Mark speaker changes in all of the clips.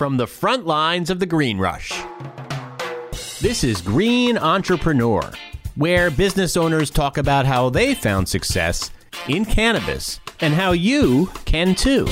Speaker 1: from the front lines of the green rush. This is Green Entrepreneur, where business owners talk about how they found success in cannabis and how you can too.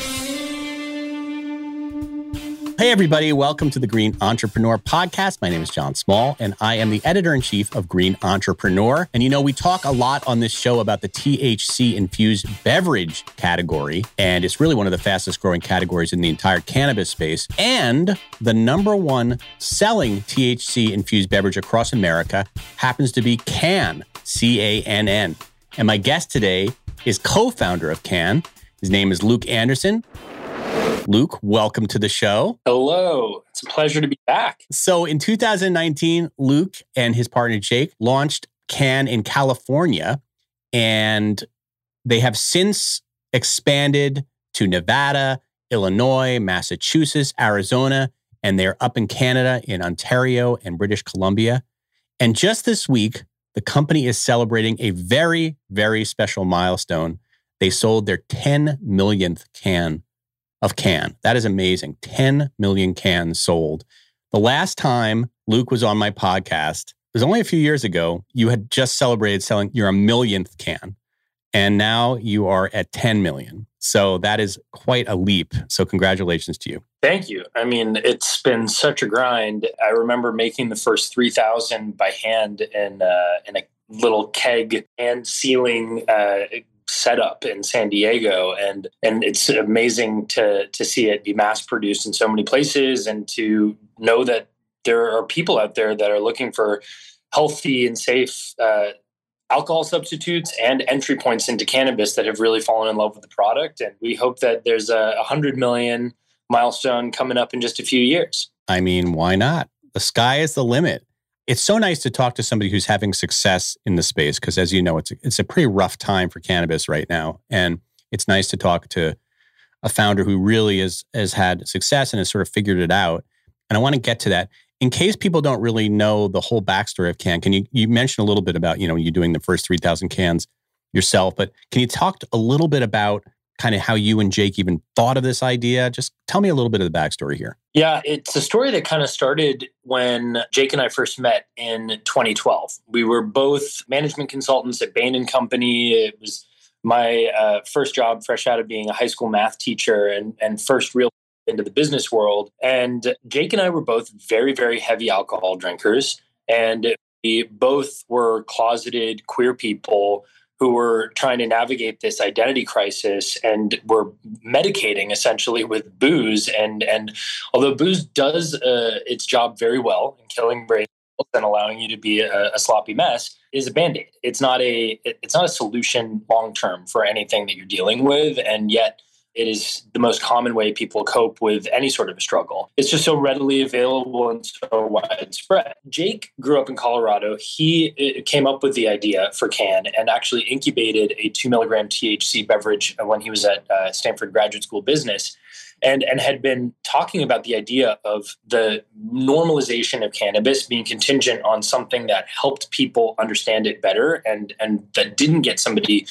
Speaker 2: Hey, everybody, welcome to the Green Entrepreneur Podcast. My name is John Small, and I am the editor in chief of Green Entrepreneur. And you know, we talk a lot on this show about the THC infused beverage category, and it's really one of the fastest growing categories in the entire cannabis space. And the number one selling THC infused beverage across America happens to be Cann, C A N N. And my guest today is co founder of Cann. His name is Luke Anderson. Luke, welcome to the show.
Speaker 3: Hello. It's a pleasure to be back.
Speaker 2: So in 2019, Luke and his partner Jake launched Cann in California, and they have since expanded to Nevada, Illinois, Massachusetts, Arizona, and they're up in Canada, in Ontario and British Columbia. And just this week, the company is celebrating a very, very special milestone. They sold their 10 millionth can of Cann. That is amazing. 10 million cans sold. The last time Luke was on my podcast, it was only a few years ago. You had just celebrated selling your a millionth can, and now you are at 10 million. So that is quite a leap. So congratulations to you.
Speaker 3: Thank you. I mean, it's been such a grind. I remember making the first 3,000 by hand in, uh, in a little keg and sealing uh, setup in San Diego, and and it's amazing to to see it be mass produced in so many places, and to know that there are people out there that are looking for healthy and safe uh, alcohol substitutes and entry points into cannabis that have really fallen in love with the product. And we hope that there's a 100 million milestone coming up in just a few years.
Speaker 2: I mean, why not? The sky is the limit it's so nice to talk to somebody who's having success in the space because as you know it's a, it's a pretty rough time for cannabis right now. And it's nice to talk to a founder who really is, has had success and has sort of figured it out. And i want to get to that. In case people don't really know the whole backstory of Cann can you you mentioned a little bit about you know you doing the first 3000 cans yourself but can you talk a little bit about kind of how you and Jake even thought of this idea. Just tell me a little bit of the backstory here.
Speaker 3: Yeah, it's a story that kind of started when Jake and I first met in 2012. We were both management consultants at Bain and Company. It was my uh, first job fresh out of being a high school math teacher and, and first real into the business world. And Jake and I were both very, very heavy alcohol drinkers. And we both were closeted queer people who were trying to navigate this identity crisis and were medicating essentially with booze. And and although booze does uh, its job very well in killing brain and allowing you to be a, a sloppy mess, is a band-aid. It's not a it's not a solution long term for anything that you're dealing with, and yet it is the most common way people cope with any sort of a struggle. It's just so readily available and so widespread. Jake grew up in Colorado. He uh, came up with the idea for Cann and actually incubated a two milligram THC beverage when he was at uh, Stanford Graduate School Business. And, and had been talking about the idea of the normalization of cannabis being contingent on something that helped people understand it better and, and that didn't get somebody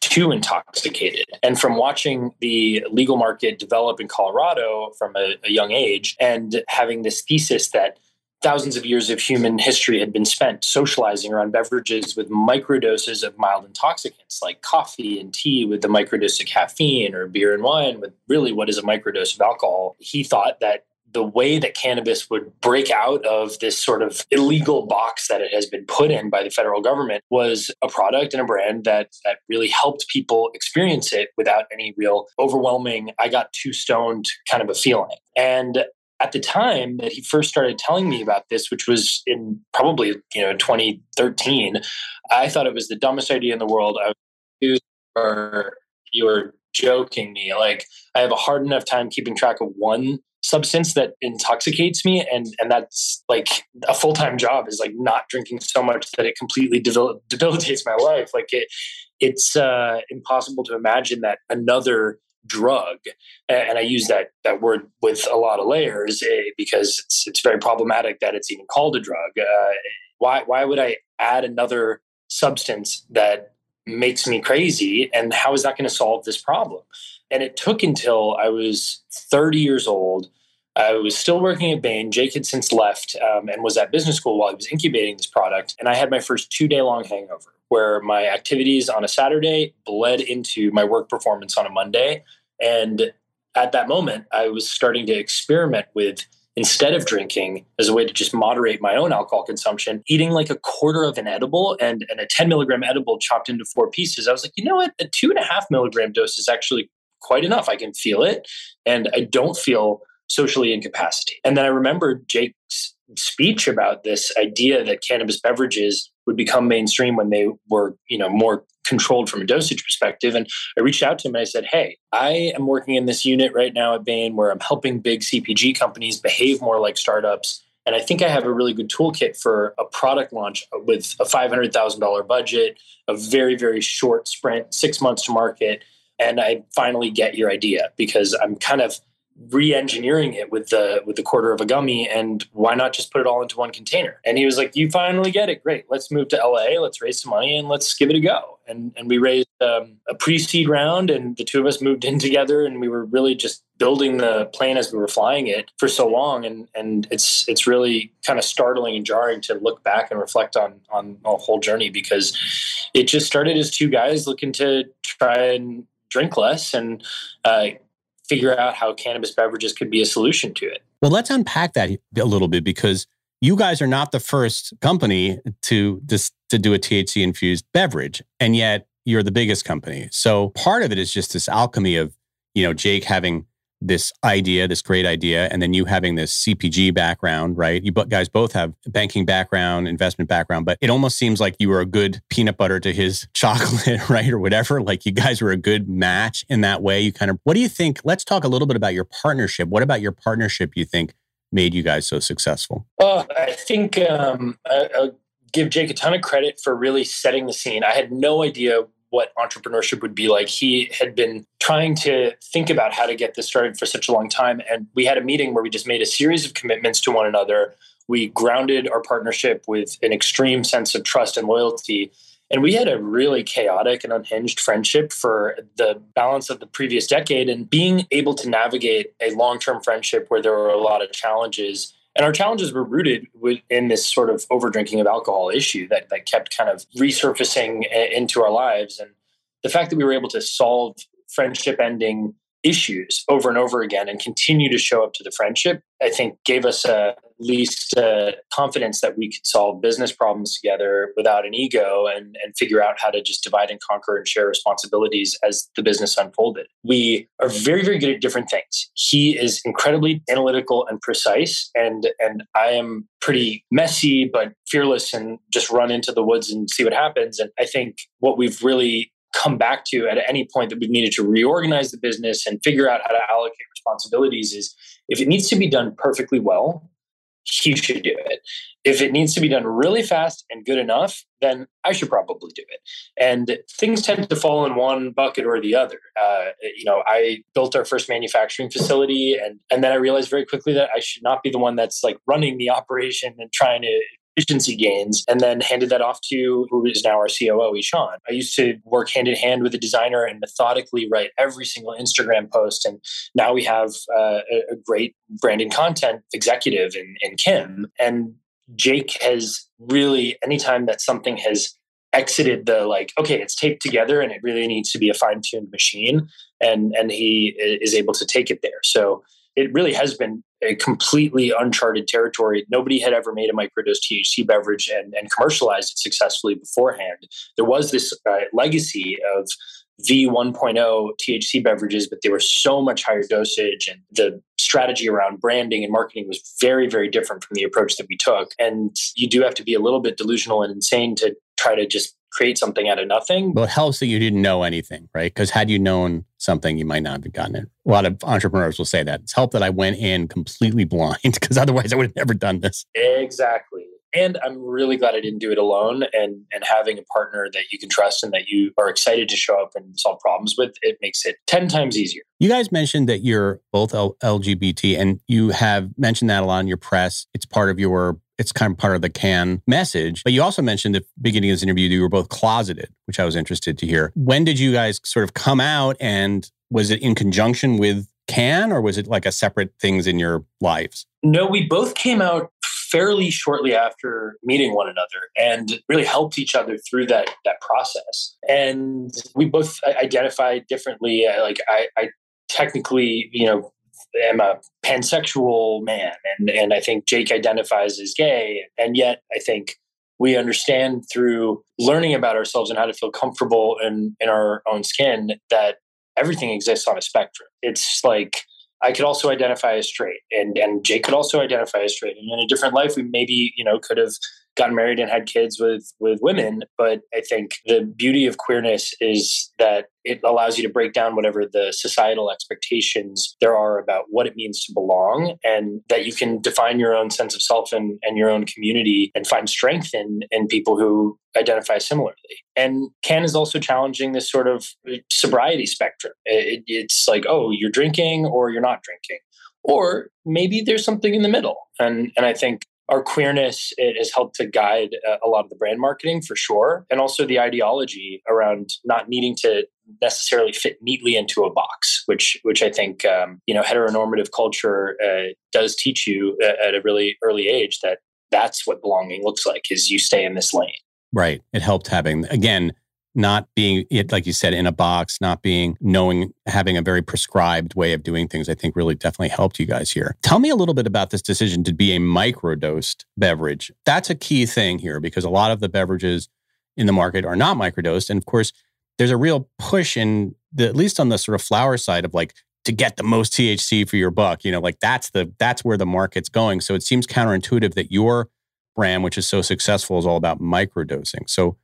Speaker 3: too intoxicated. And from watching the legal market develop in Colorado from a, a, young age and having this thesis that thousands of years of human history had been spent socializing around beverages with microdoses of mild intoxicants like coffee and tea with the microdose of caffeine or beer and wine with really what is a microdose of alcohol, he thought that the way that cannabis would break out of this sort of illegal box that it has been put in by the federal government was a product and a brand that that really helped people experience it without any real overwhelming I got too stoned kind of a feeling. And at the time that he first started telling me about this, which was in probably you know 2013, I thought it was the dumbest idea in the world. I was or you were joking me. Like I have a hard enough time keeping track of one substance that intoxicates me and and that's like a full-time job is like not drinking so much that it completely debil- debilitates my life. Like it it's uh impossible to imagine that another drug and i use that that word with a lot of layers eh, because it's it's very problematic that it's even called a drug. Uh, why why would i add another substance that makes me crazy and how is that going to solve this problem and it took until I was 30 years old I was still working at Bain. Jake had since left um, and was at business school while he was incubating this product. And I had my first two day long hangover where my activities on a Saturday bled into my work performance on a Monday. And at that moment, I was starting to experiment with instead of drinking as a way to just moderate my own alcohol consumption, eating like a quarter of an edible and, and a 10 milligram edible chopped into four pieces. I was like, you know what? A two and a half milligram dose is actually quite enough. I can feel it and I don't feel socially incapacitated. And then I remember Jake's speech about this idea that cannabis beverages would become mainstream when they were, you know, more controlled from a dosage perspective. And I reached out to him and I said, Hey, I am working in this unit right now at Bain where I'm helping big CPG companies behave more like startups. And I think I have a really good toolkit for a product launch with a $500,000 budget, a very, very short sprint, six months to market. And I finally get your idea because I'm kind of re-engineering it with the with the quarter of a gummy and why not just put it all into one container? And he was like you finally get it. Great. Let's move to la let's raise some money and let's give it a go. And and we raised um, a pre-seed round and the two of us moved in together and we were really just building the plane as we were flying it for so long. And and it's it's really kind of startling and jarring to look back and reflect on on a whole journey because it just started as two guys looking to try and drink less and uh, figure out how cannabis beverages could be a solution to it.
Speaker 2: Well, let's unpack that a little bit because you guys are not the first company to this to do a THC infused beverage, and yet you're the biggest company. So part of it is just this alchemy of you know Jake having this idea, this great idea, and then you having this CPG background, right? You guys both have banking background, investment background, but it almost seems like you were a good peanut butter to his chocolate, right? Or whatever. Like you guys were a good match in that way. You kind of, what do you think? Let's talk a little bit about your partnership. What about your partnership you think made you guys so successful?
Speaker 3: Well, I think um, I'll give Jake a ton of credit for really setting the scene. I had no idea what entrepreneurship would be like. He had been trying to think about how to get this started for such a long time. And we had a meeting where we just made a series of commitments to one another. We grounded our partnership with an extreme sense of trust and loyalty. And we had a really chaotic and unhinged friendship for the balance of the previous decade. And being able to navigate a long term friendship where there were a lot of challenges and our challenges were rooted in this sort of overdrinking of alcohol issue that, that kept kind of resurfacing into our lives. And the fact that we were able to solve friendship ending issues over and over again and continue to show up to the friendship, I think gave us a, least a confidence that we could solve business problems together without an ego and, and figure out how to just divide and conquer and share responsibilities as the business unfolded. We are very, very good at different things. He is incredibly analytical and precise, and, and I am pretty messy but fearless and just run into the woods and see what happens. And I think what we've really come back to at any point that we've needed to reorganize the business and figure out how to allocate responsibilities is if it needs to be done perfectly well, he should do it. If it needs to be done really fast and good enough, then I should probably do it. And things tend to fall in one bucket or the other. Uh, you know, I built our first manufacturing facility, and and then I realized very quickly that I should not be the one that's like running the operation and trying to efficiency gains and then handed that off to who is now our COO, Ishan. I used to work hand in hand with a designer and methodically write every single Instagram post. And now we have uh, a great branding content executive in, in Kim. And Jake has really, anytime that something has exited the like okay it's taped together and it really needs to be a fine-tuned machine and and he is able to take it there so it really has been a completely uncharted territory. Nobody had ever made a microdose THC beverage and, and commercialized it successfully beforehand. There was this uh, legacy of V1.0 THC beverages, but they were so much higher dosage, and the strategy around branding and marketing was very, very different from the approach that we took. And you do have to be a little bit delusional and insane to try to just create something out of nothing.
Speaker 2: Well, it helps that you didn't know anything, right? Because had you known something, you might not have gotten it. A lot of entrepreneurs will say that. It's helped that I went in completely blind because otherwise I would have never done this.
Speaker 3: Exactly. And I'm really glad I didn't do it alone. And and having a partner that you can trust and that you are excited to show up and solve problems with, it makes it 10 times easier.
Speaker 2: You guys mentioned that you're both L- LGBT and you have mentioned that a lot in your press. It's part of your it's kind of part of the Cann message. But you also mentioned at the beginning of this interview that you were both closeted, which I was interested to hear. When did you guys sort of come out and was it in conjunction with Cann or was it like a separate things in your lives?
Speaker 3: No, we both came out fairly shortly after meeting one another and really helped each other through that that process. And we both identified differently. Uh, like I, I technically, you know, am a pansexual man, and and I think Jake identifies as gay, and yet I think we understand through learning about ourselves and how to feel comfortable in in our own skin that everything exists on a spectrum. It's like I could also identify as straight, and and Jake could also identify as straight. And in a different life, we maybe you know could have gotten married and had kids with with women. But I think the beauty of queerness is that it allows you to break down whatever the societal expectations there are about what it means to belong, and that you can define your own sense of self and, and your own community and find strength in in people who identify similarly. And Cann is also challenging this sort of sobriety spectrum. It, it's like, oh, you're drinking or you're not drinking. Or maybe there's something in the middle. And, and I think our queerness it has helped to guide a lot of the brand marketing for sure and also the ideology around not needing to necessarily fit neatly into a box which which i think um, you know heteronormative culture uh, does teach you at a really early age that that's what belonging looks like is you stay in this lane.
Speaker 2: Right. It helped having again not being it like you said in a box not being knowing having a very prescribed way of doing things i think really definitely helped you guys here. Tell me a little bit about this decision to be a microdosed beverage. That's a key thing here because a lot of the beverages in the market are not microdosed. And of course there's a real push in the at least on the sort of flower side of like to get the most thc for your buck you know like that's the that's where the market's going. So it seems counterintuitive that your brand which is so successful is all about microdosing. So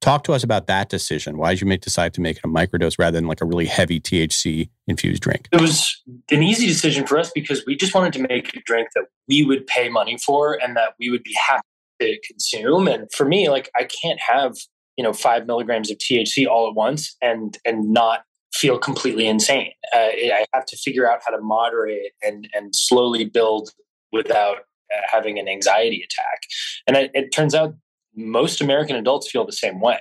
Speaker 2: Talk to us about that decision. Why did you make, decide to make it a microdose rather than like a really heavy THC infused drink?
Speaker 3: It was an easy decision for us because we just wanted to make a drink that we would pay money for and that we would be happy to consume. And for me, like I can't have you know five milligrams of THC all at once and and not feel completely insane. Uh, I have to figure out how to moderate and and slowly build without uh, having an anxiety attack. And it, it turns out most American adults feel the same way.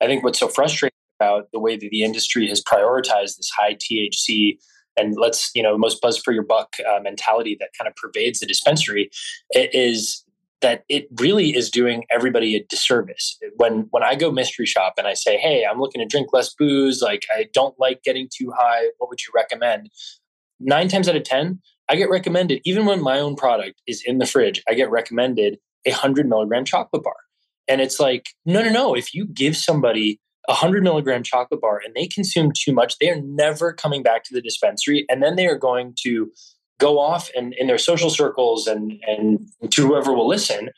Speaker 3: I think what's so frustrating about the way that the industry has prioritized this high THC and let's you know most buzz for your buck uh, mentality that kind of pervades the dispensary is that it really is doing everybody a disservice. When when i go mystery shop and i say hey i'm looking to drink less booze like i don't like getting too high what would you recommend? Nine times out of ten i get recommended even when my own product is in the fridge i get recommended a 100 milligram chocolate bar and it's like, no, no, no. If you give somebody a 100 milligram chocolate bar and they consume too much, they are never coming back to the dispensary. And then they are going to go off and in their social circles and, and to whoever will listen,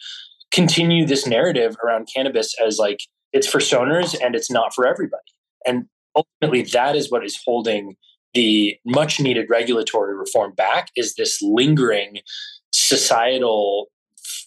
Speaker 3: continue this narrative around cannabis as like it's for stoners and it's not for everybody. And ultimately, that is what is holding the much needed regulatory reform back is this lingering societal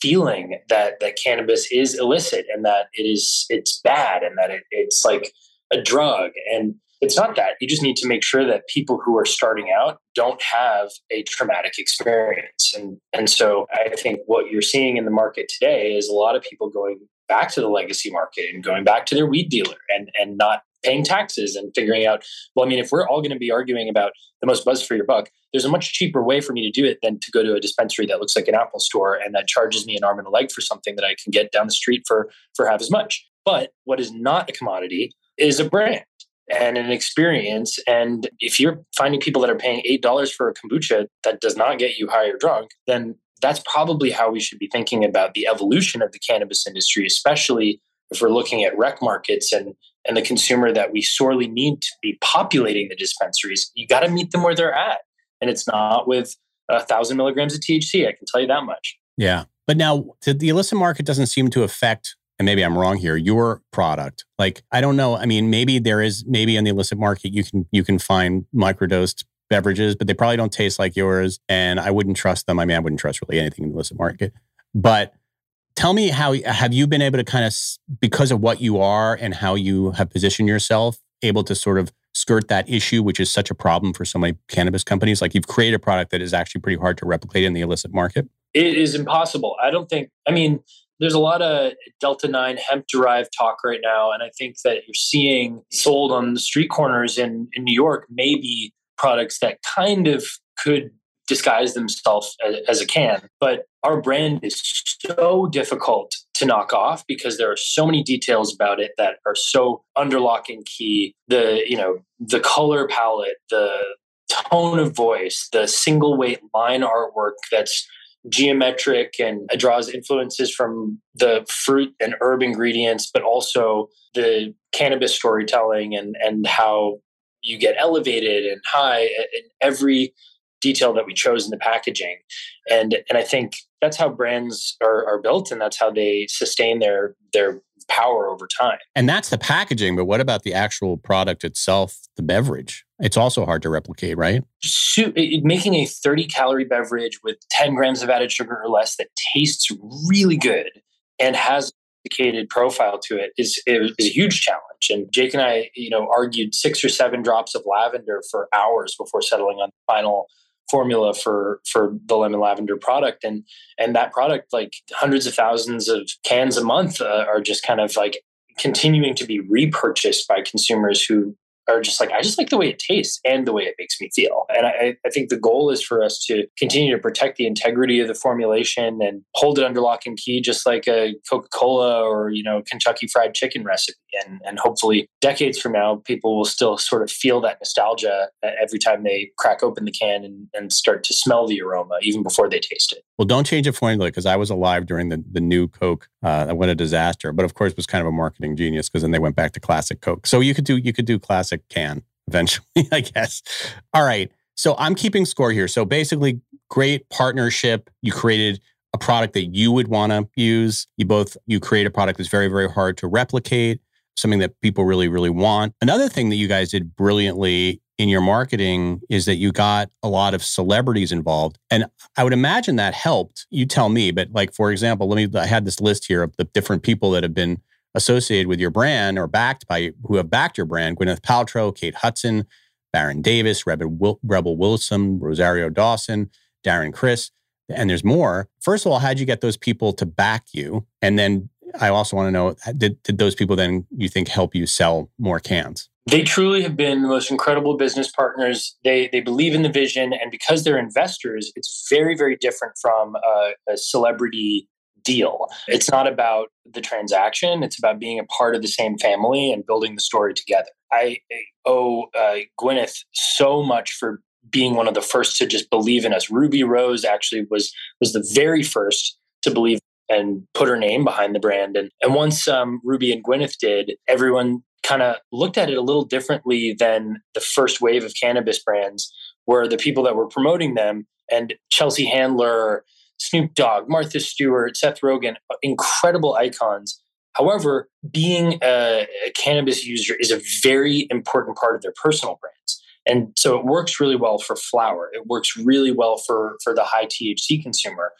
Speaker 3: feeling that that cannabis is illicit and that it is it's bad and that it, it's like a drug. And it's not that. You just need to make sure that people who are starting out don't have a traumatic experience. And and so i think what you're seeing in the market today is a lot of people going back to the legacy market and going back to their weed dealer and and not paying taxes and figuring out well i mean if we're all going to be arguing about the most buzz for your buck there's a much cheaper way for me to do it than to go to a dispensary that looks like an apple store and that charges me an arm and a leg for something that i can get down the street for for half as much but what is not a commodity is a brand and an experience. And if you're finding people that are paying $8 for a kombucha that does not get you high or drunk, then that's probably how we should be thinking about the evolution of the cannabis industry, especially if we're looking at rec markets and and the consumer that we sorely need to be populating the dispensaries, you got to meet them where they're at. And it's not with a thousand milligrams of THC. I can tell you that much.
Speaker 2: Yeah. But now the illicit market doesn't seem to affect, and maybe I'm wrong here, your product. Like, I don't know. I mean, maybe there is maybe in the illicit market you can you can find microdosed beverages, but they probably don't taste like yours. And I wouldn't trust them. I mean, I wouldn't trust really anything in the illicit market. But tell me how have you been able to kind of because of what you are and how you have positioned yourself able to sort of skirt that issue which is such a problem for so many cannabis companies? Like you've created a product that is actually pretty hard to replicate in the illicit market?
Speaker 3: It is impossible. I don't think i mean there's a lot of delta 9 hemp derived talk right now and i think that you're seeing sold on the street corners in, in new york maybe products that kind of could disguise themselves as a can. But our brand is so difficult to knock off because there are so many details about it that are so under lock and key. The, you know, the color palette, the tone of voice, the single weight line artwork that's geometric and draws influences from the fruit and herb ingredients, but also the cannabis storytelling and and how you get elevated and high in every detail that we chose in the packaging. And and I think that's how brands are, are built and that's how they sustain their their power over time.
Speaker 2: And that's the packaging, but what about the actual product itself, the beverage? It's also hard to replicate, right?
Speaker 3: So, making a 30 calorie beverage with 10 grams of added sugar or less that tastes really good and has sophisticated profile to it is, is a huge challenge. And Jake and I, you know, argued six or seven drops of lavender for hours before settling on the final formula for for the lemon lavender product. And and that product like hundreds of thousands of cans a month uh, are just kind of like continuing to be repurchased by consumers who are just like, I just like the way it tastes and the way it makes me feel. And I, I think the goal is for us to continue to protect the integrity of the formulation and hold it under lock and key, just like a Coca Cola or, you know, Kentucky Fried Chicken recipe. And, and hopefully, decades from now, people will still sort of feel that nostalgia every time they crack open the can and, and start to smell the aroma, even before they taste it.
Speaker 2: Well, don't change the formula because I was alive during the, the new Coke. Uh, what a disaster! But of course, was kind of a marketing genius because then they went back to classic Coke. So you could do you could do classic can eventually, I guess. All right. So I'm keeping score here. So basically, great partnership. You created a product that you would want to use. You both you create a product that's very very hard to replicate, something that people really really want. Another thing that you guys did brilliantly in your marketing is that you got a lot of celebrities involved. And I would imagine that helped. You tell me, but like, for example, let me, I had this list here of the different people that have been associated with your brand or backed by who have backed your brand Gwyneth Paltrow, Kate Hudson, Baron Davis, Rebel, Wilson, Rosario Dawson, Darren Criss, and there's more. First of all, how'd you get those people to back you? And then I also want to know did, did those people then you think help you sell more cans?
Speaker 3: They truly have been the most incredible business partners. They they believe in the vision, and because they're investors, it's very very different from a, a celebrity deal. It's not about the transaction; it's about being a part of the same family and building the story together. I owe uh, Gwyneth so much for being one of the first to just believe in us. Ruby Rose actually was was the very first to believe and put her name behind the brand. And and once um, Ruby and Gwyneth did, everyone kind of looked at it a little differently than the first wave of cannabis brands, where the people that were promoting them and Chelsea Handler, Snoop Dogg, Martha Stewart, Seth Rogen, uh, incredible icons. However, being a, a cannabis user is a very important part of their personal brands. And so it works really well for flower. It works really well for, for the high THC consumer.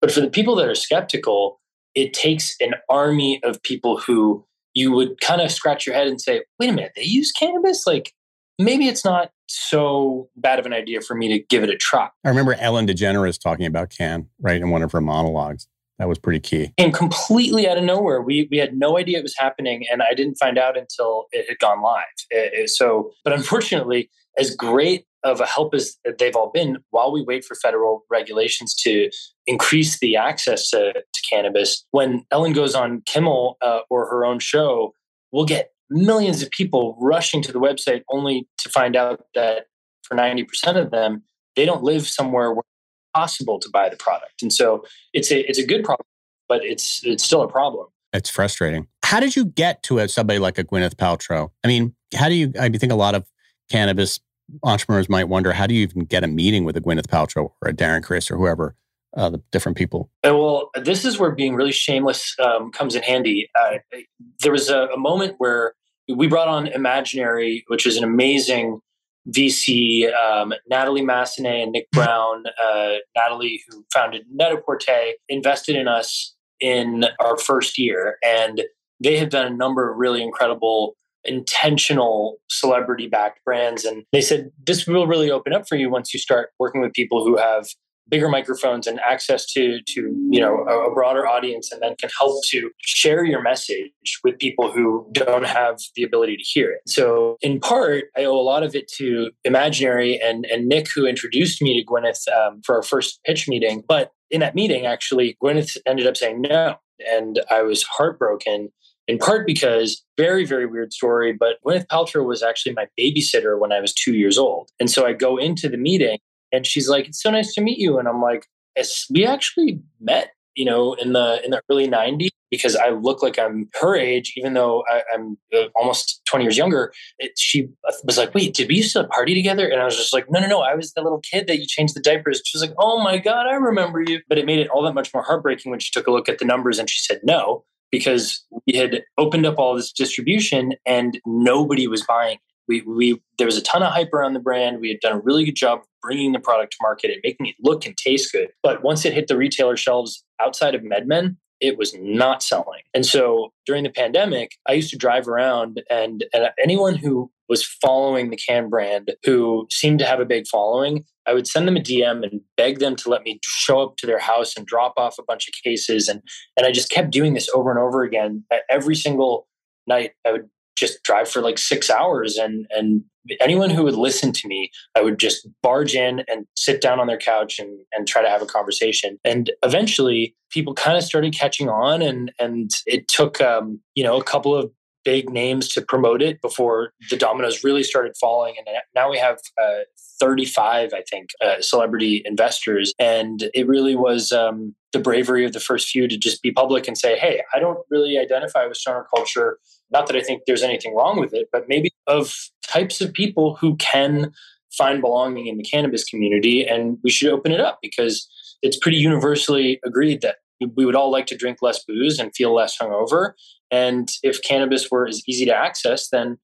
Speaker 3: But for the people that are skeptical, it takes an army of people who you would kind of scratch your head and say, wait a minute, they use cannabis? Like maybe it's not so bad of an idea for me to give it a try.
Speaker 2: I remember Ellen DeGeneres talking about Cann, right, in one of her monologues. That was pretty key.
Speaker 3: And completely out of nowhere, we we had no idea it was happening, and I didn't find out until it had gone live. It, it, so, but unfortunately, as great of a help as they've all been, while we wait for federal regulations to increase the access to, to cannabis, when Ellen goes on Kimmel uh, or her own show, we'll get millions of people rushing to the website only to find out that for 90% of them, they don't live somewhere where it's possible to buy the product. And so it's a, it's a good problem, but it's, it's still a problem.
Speaker 2: It's frustrating. How did you get to a, somebody like a Gwyneth Paltrow? I mean, how do you, I think a lot of cannabis entrepreneurs might wonder how do you even get a meeting with a Gwyneth Paltrow or a Darren Criss or whoever uh, the different people?
Speaker 3: Well, this is where being really shameless um, comes in handy. Uh, there was a, a, moment where we brought on Imaginary, which is an amazing VC. Um, Natalie Massenet and Nick Brown, uh, Natalie, who founded Net-a-Porter, invested in us in our first year. And they have done a number of really incredible intentional celebrity backed brands. And they said, this will really open up for you once you start working with people who have bigger microphones and access to to you know a, a, broader audience and then can help to share your message with people who don't have the ability to hear it. So in part i owe a lot of it to imaginary and and nick who introduced me to gwyneth um, for our first pitch meeting. But in that meeting actually gwyneth ended up saying no. And i was heartbroken in part because very very weird story but gwyneth paltrow was actually my babysitter when i was two years old. And so i go into the meeting and she's like, "It's so nice to meet you." And I'm like, "We actually met, you know, in the in the early '90s because I look like I'm her age, even though I, am uh, almost 20 years younger." It, she was like, "Wait, did we used to party together?" And I was just like, "No, no, no! I was the little kid that you changed the diapers." She was like, "Oh my god, I remember you!" But it made it all that much more heartbreaking when she took a look at the numbers and she said no because we had opened up all this distribution and nobody was buying we, we there was a ton of hype around the brand. We had done a really good job bringing the product to market and making it look and taste good. But once it hit the retailer shelves outside of MedMen, it was not selling. And so during the pandemic, I used to drive around and, and anyone who was following the Cann brand who seemed to have a big following, I would send them a DM and beg them to let me show up to their house and drop off a bunch of cases. And and I just kept doing this over and over again. Every single night I would just drive for like six hours and and anyone who would listen to me i would just barge in and sit down on their couch and and try to have a conversation. And eventually people kind of started catching on and and it took um, you know a couple of big names to promote it before the dominoes really started falling. And now we have uh, 35 i think uh, celebrity investors. And it really was um, the bravery of the first few to just be public and say hey i don't really identify with stoner culture not that I think there's anything wrong with it, but maybe of types of people who can find belonging in the cannabis community. And we should open it up because it's pretty universally agreed that we would all like to drink less booze and feel less hungover. And if cannabis were as easy to access, then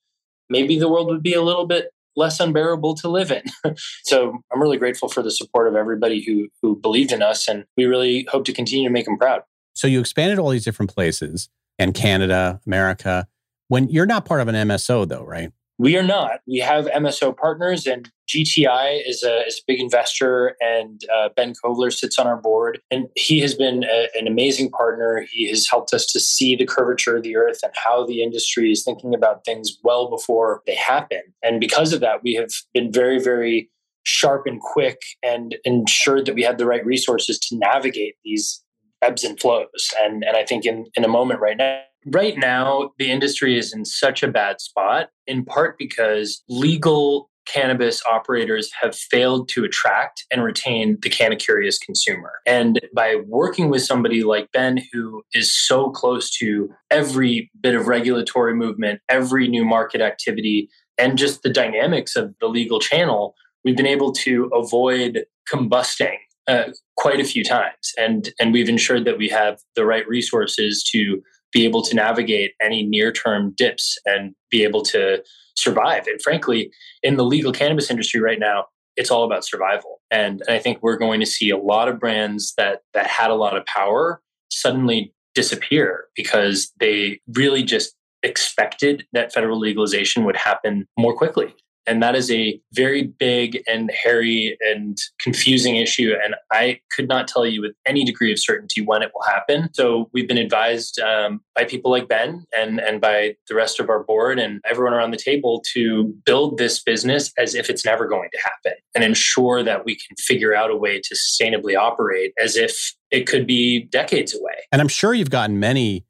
Speaker 3: maybe the world would be a little bit less unbearable to live in. so I'm really grateful for the support of everybody who who believed in us, and we really hope to continue to make them proud.
Speaker 2: So you expanded all these different places and Canada, America. When you're not part of an MSO, though, right?
Speaker 3: We are not. We have MSO partners, and GTI is a, is a big investor, and uh, Ben Kovler sits on our board. And he has been a, an amazing partner. He has helped us to see the curvature of the earth and how the industry is thinking about things well before they happen. And because of that, we have been very, very sharp and quick and ensured that we had the right resources to navigate these ebbs and flows. And and I think in in a moment right now, right now the industry is in such a bad spot, in part because legal cannabis operators have failed to attract and retain the canna curious consumer. And by working with somebody like Ben, who is so close to every bit of regulatory movement, every new market activity, and just the dynamics of the legal channel, we've been able to avoid combusting uh, quite a few times, and and we've ensured that we have the right resources to be able to navigate any near term dips and be able to survive. And frankly, in the legal cannabis industry right now, it's all about survival. And, and I think we're going to see a lot of brands that that had a lot of power suddenly disappear because they really just expected that federal legalization would happen more quickly. And that is a very big and hairy and confusing issue. And I could not tell you with any degree of certainty when it will happen. So we've been advised um, by people like Ben and, and by the rest of our board and everyone around the table to build this business as if it's never going to happen and ensure that we can figure out a way to sustainably operate as if it could be decades away.
Speaker 2: And I'm sure you've gotten many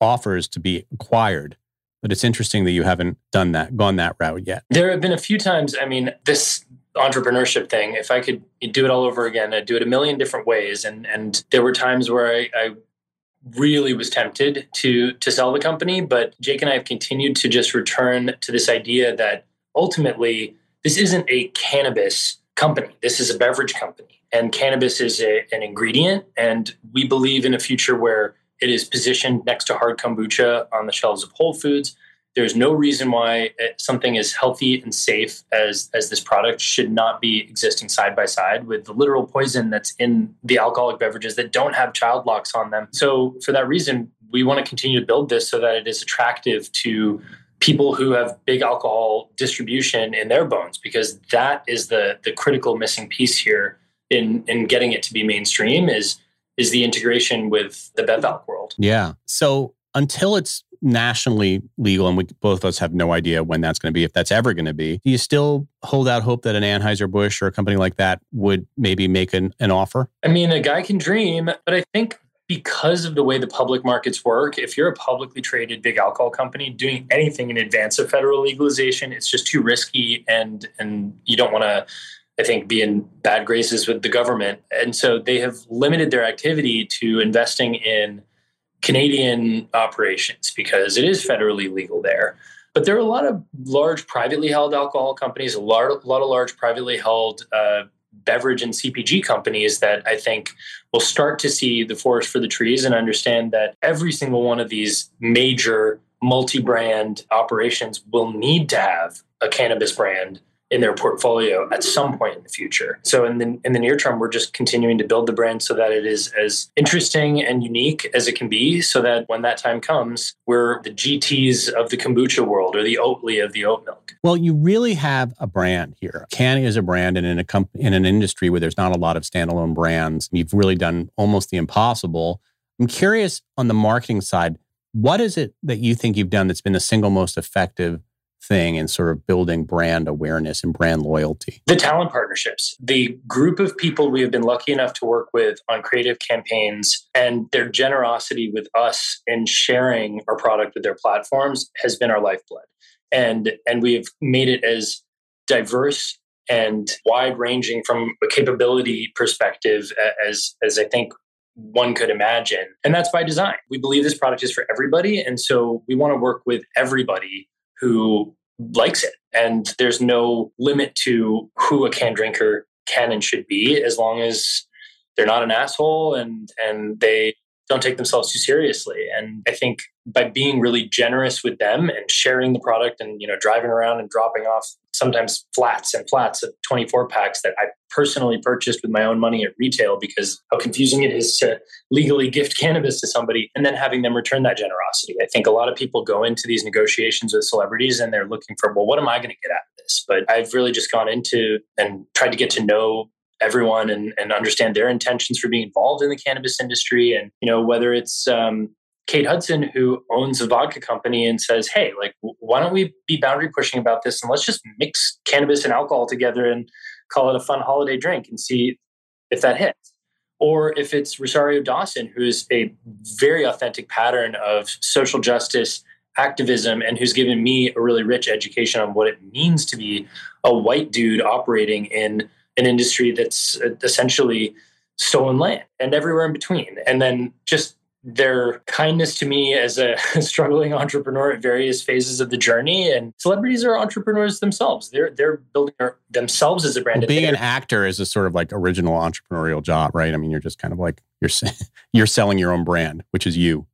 Speaker 2: offers to be acquired but it's interesting that you haven't done that, gone that route yet.
Speaker 3: There have been a few times. I mean, this entrepreneurship thing, if I could do it all over again, I'd do it a million different ways. And and there were times where I, I really was tempted to to sell the company, but Jake and I have continued to just return to this idea that ultimately this isn't a cannabis company. This is a beverage company, and cannabis is a, an ingredient. And we believe in a future where it is positioned next to hard kombucha on the shelves of Whole Foods. There's no reason why uh, something as healthy and safe as, as this product should not be existing side by side with the literal poison that's in the alcoholic beverages that don't have child locks on them. So, for that reason, we want to continue to build this so that it is attractive to people who have big alcohol distribution in their bones because that is the the critical missing piece here in in getting it to be mainstream is is the integration with the BevAlc world.
Speaker 2: Yeah. So until it's nationally legal, and we both of us have no idea when that's going to be, if that's ever going to be, do you still hold out hope that an Anheuser-Busch or a company like that would maybe make an, an offer?
Speaker 3: I mean, a guy can dream, but I think because of the way the public markets work, if you're a publicly traded big alcohol company doing anything in advance of federal legalization, it's just too risky and and you don't want to I think be in bad graces with the government. And so they have limited their activity to investing in Canadian operations because it is federally legal there. But there are a lot of large privately held alcohol companies, a lot, a lot of large privately held uh, beverage and CPG companies that I think will start to see the forest for the trees and understand that every single one of these major multi brand operations will need to have a cannabis brand in their portfolio at some point in the future. So in the in the near term, we're just continuing to build the brand so that it is as interesting and unique as it can be, so that when that time comes, we're the GTs of the kombucha world or the Oatly of the oat milk.
Speaker 2: Well, you really have a brand here. Canny is a brand, and in a comp- in an industry where there's not a lot of standalone brands, you've really done almost the impossible. I'm curious on the marketing side, what is it that you think you've done that's been the single most effective thing in sort of building brand awareness and brand loyalty?
Speaker 3: The talent partnerships, the group of people we have been lucky enough to work with on creative campaigns, and their generosity with us in sharing our product with their platforms has been our lifeblood. And, and we have made it as diverse and wide ranging from a capability perspective as, as I think one could imagine. And that's by design. We believe this product is for everybody. And so we want to work with everybody who likes it. And there's no limit to who a Cann drinker can and should be as long as they're not an asshole and and they don't take themselves too seriously. And I think by being really generous with them and sharing the product and you know driving around and dropping off sometimes flats and flats of 24 packs that I personally purchased with my own money at retail because how confusing it is to legally gift cannabis to somebody and then having them return that generosity. I think a lot of people go into these negotiations with celebrities and they're looking for, well, what am I going to get out of this? But I've really just gone into and tried to get to know everyone and, and understand their intentions for being involved in the cannabis industry and you know whether it's um, Kate Hudson, who owns a vodka company, and says, "Hey, like, why don't we be boundary pushing about this and let's just mix cannabis and alcohol together and call it a fun holiday drink and see if that hits." Or if it's Rosario Dawson, who is a very authentic pattern of social justice activism and who's given me a really rich education on what it means to be a white dude operating in an industry that's uh, essentially stolen land and everywhere in between. And then just their kindness to me as a struggling entrepreneur at various phases of the journey. And celebrities are entrepreneurs themselves. They're they're building themselves as a brand.
Speaker 2: Well, being an actor is a sort of like original entrepreneurial job, right? I mean, you're just kind of like you're you're selling your own brand, which is you.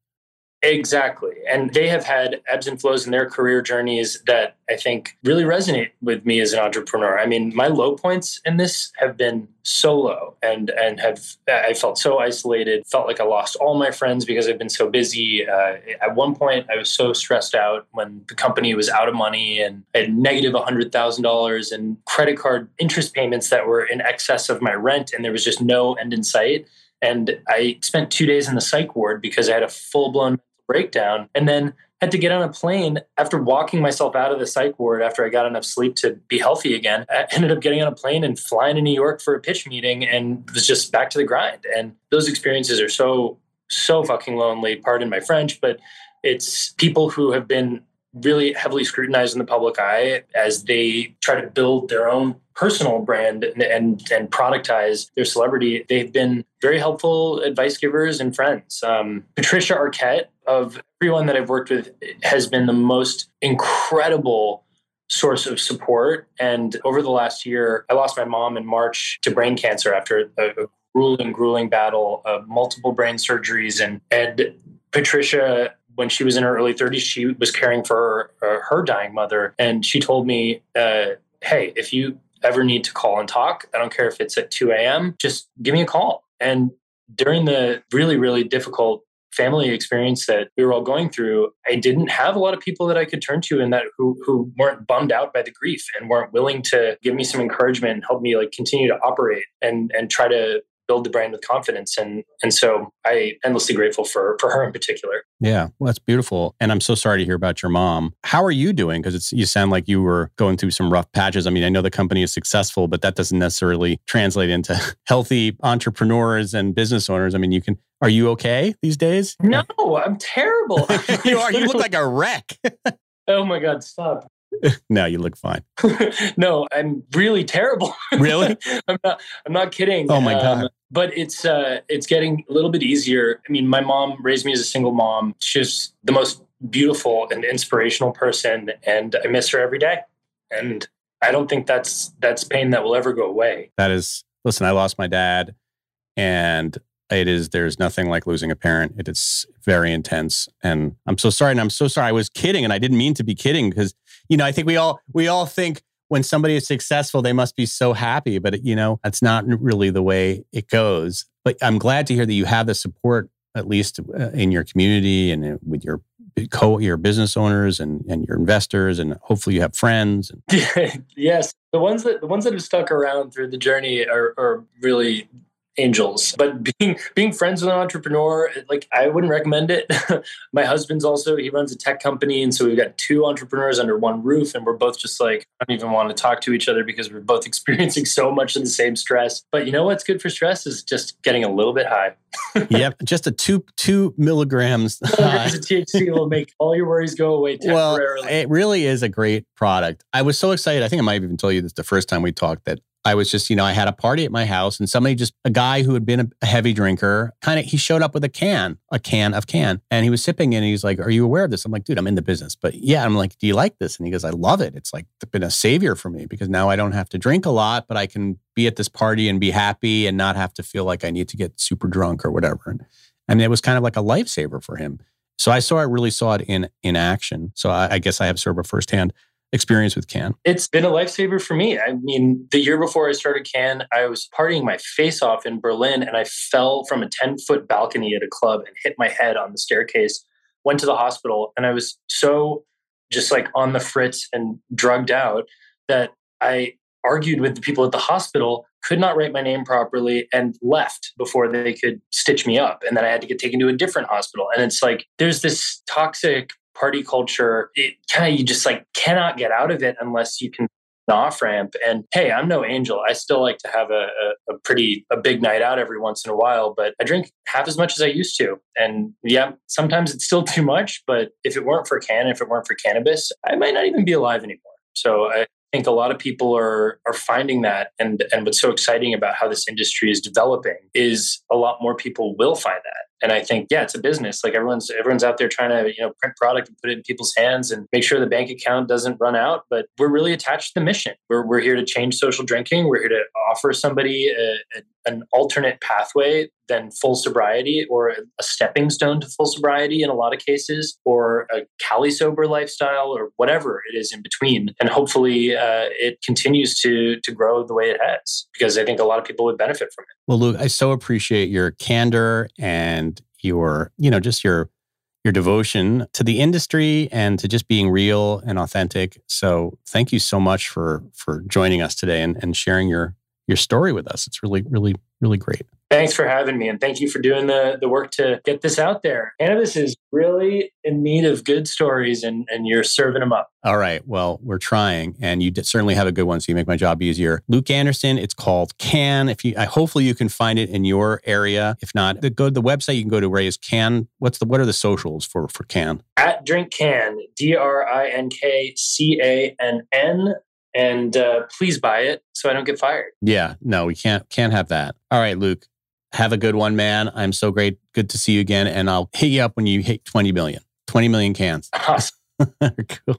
Speaker 3: Exactly. And they have had ebbs and flows in their career journeys that I think really resonate with me as an entrepreneur. I mean, my low points in this have been so low and and have I felt so isolated, felt like I lost all my friends because I've been so busy. Uh, at one point, I was so stressed out when the company was out of money and I had negative $100,000 in credit card interest payments that were in excess of my rent and there was just no end in sight. And I spent two days in the psych ward because I had a full blown breakdown and then had to get on a plane after walking myself out of the psych ward after I got enough sleep to be healthy again. I ended up getting on a plane and flying to New York for a pitch meeting and was just back to the grind. And those experiences are so, so fucking lonely. Pardon my French, but it's people who have been really heavily scrutinized in the public eye as they try to build their own personal brand and, and, and productize their celebrity. They've been very helpful advice givers and friends. Um, Patricia Arquette, of everyone that I've worked with, has been the most incredible source of support. And over the last year, I lost my mom in March to brain cancer after a, a grueling, grueling battle of multiple brain surgeries. And, and Patricia when she was in her early 30s, she was caring for her, uh, her dying mother. And she told me, uh, hey, if you ever need to call and talk, I don't care if it's at 2 a.m., just give me a call. And during the really, really difficult family experience that we were all going through, I didn't have a lot of people that I could turn to and that who who weren't bummed out by the grief and weren't willing to give me some encouragement and help me like continue to operate and and try to build the brand with confidence. And and so I endlessly grateful for for her in particular.
Speaker 2: Yeah, well, that's beautiful. And I'm so sorry to hear about your mom. How are you doing? Because it's you sound like you were going through some rough patches. I mean, I know the company is successful, but that doesn't necessarily translate into healthy entrepreneurs and business owners. I mean, you can. Are you okay these days?
Speaker 3: No, I'm terrible.
Speaker 2: you are. You look like a wreck.
Speaker 3: oh my god, stop.
Speaker 2: no, you look fine.
Speaker 3: no, I'm really terrible.
Speaker 2: Really?
Speaker 3: I'm not. I'm not kidding.
Speaker 2: Oh my god! Um,
Speaker 3: but it's uh, it's getting a little bit easier. I mean, my mom raised me as a single mom. She's the most beautiful and inspirational person, and I miss her every day. And I don't think that's that's pain that will ever go away.
Speaker 2: That is. Listen, I lost my dad, and it is there's nothing like losing a parent. It is very intense. And i'm so sorry and i'm so sorry i was kidding and i didn't mean to be kidding because you know i think we all we all think when somebody is successful they must be so happy but you know that's not really the way it goes. But i'm glad to hear that you have the support at least uh, in your community and uh, with your co your business owners and and your investors and hopefully you have friends
Speaker 3: yes. The ones that the ones that have stuck around through the journey are, are really angels. But being being friends with an entrepreneur like i wouldn't recommend it. My husband's also he runs a tech company and so we've got two entrepreneurs under one roof and we're both just like i don't even want to talk to each other because we're both experiencing so much of the same stress. But you know what's good for stress is just getting a little bit high.
Speaker 2: Yep just a two two milligrams
Speaker 3: high. thc will make all your worries go away temporarily.
Speaker 2: well it really is a great product. I was so excited i think i might have even told you this the first time we talked that I was just, you know, I had a party at my house and somebody just, a guy who had been a heavy drinker, kind of, he showed up with a can, a can of Cann, and he was sipping it and he's like, Are you aware of this? I'm like, Dude, I'm in the business. But yeah, I'm like, Do you like this? And he goes, I love it. It's like been a savior for me because now I don't have to drink a lot, but I can be at this party and be happy and not have to feel like I need to get super drunk or whatever. And, and it was kind of like a lifesaver for him. So I saw, I really saw it in in action. So I, I guess I have sort of a firsthand experience with Cann?
Speaker 3: It's been a lifesaver for me. I mean, the year before I started Cann, I was partying my face off in Berlin and I fell from a 10 foot balcony at a club and hit my head on the staircase, went to the hospital, and I was so just like on the fritz and drugged out that I argued with the people at the hospital could not write my name properly and left before they could stitch me up and then i had to get taken to a different hospital and it's like there's this toxic party culture, it kind of you just like cannot get out of it unless you can off ramp. And hey, I'm no angel. I still like to have a, a, a, pretty a big night out every once in a while, but I drink half as much as I used to. And yeah, sometimes it's still too much. But if it weren't for can, if it weren't for cannabis, I might not even be alive anymore. So I think a lot of people are are finding that and and what's so exciting about how this industry is developing is a lot more people will find that and I think, yeah, it's a business. Like everyone's everyone's out there trying to, you know, print product and put it in people's hands and make sure the bank account doesn't run out. But we're really attached to the mission. We're, we're here to change social drinking. We're here to offer somebody a, a, an alternate pathway than full sobriety or a stepping stone to full sobriety in a lot of cases, or a Cali sober lifestyle or whatever it is in between. And hopefully uh, it continues to, to grow the way it has because I think a lot of people would benefit from it.
Speaker 2: Well, Luke, I so appreciate your candor and your, you know, just your your devotion to the industry and to just being real and authentic. So thank you so much for for joining us today and, and sharing your your story with us. It's really, really, really great.
Speaker 3: Thanks for having me, and thank you for doing the the work to get this out there. Cannabis is really in need of good stories, and and you're serving them up.
Speaker 2: All right, well, we're trying, and you certainly have a good one, so you make my job easier. Luke Anderson, it's called Cann. If you, I, hopefully, you can find it in your area. If not, the, go to the website. You can go to Ray's Cann. What's the what are the socials for for Cann?
Speaker 3: At Drink Cann, D R I N K C A N N and uh, please buy it so I don't get fired.
Speaker 2: Yeah, no, we can't can't have that. All right, Luke, have a good one, man. I'm so great. Good to see you again, and I'll hit you up when you hit 20 million. 20 million cans.
Speaker 3: Awesome. cool.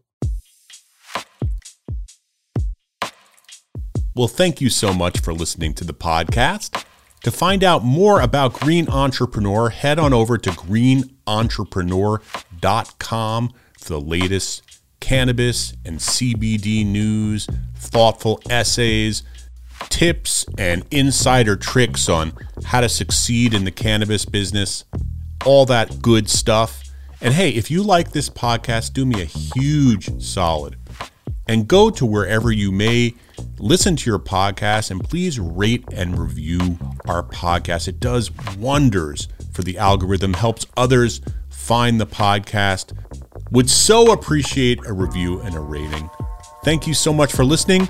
Speaker 1: Well, thank you so much for listening to the podcast. To find out more about Green Entrepreneur, head on over to greenentrepreneur.com for the latest cannabis and CBD news, thoughtful essays, tips, and insider tricks on how to succeed in the cannabis business. all that good stuff. And hey, if you like this podcast, do me a huge solid and go to wherever you may listen to your podcast and please rate and review our podcast. It does wonders for the algorithm, helps others find the podcast. Would so appreciate a review and a rating. Thank you so much for listening.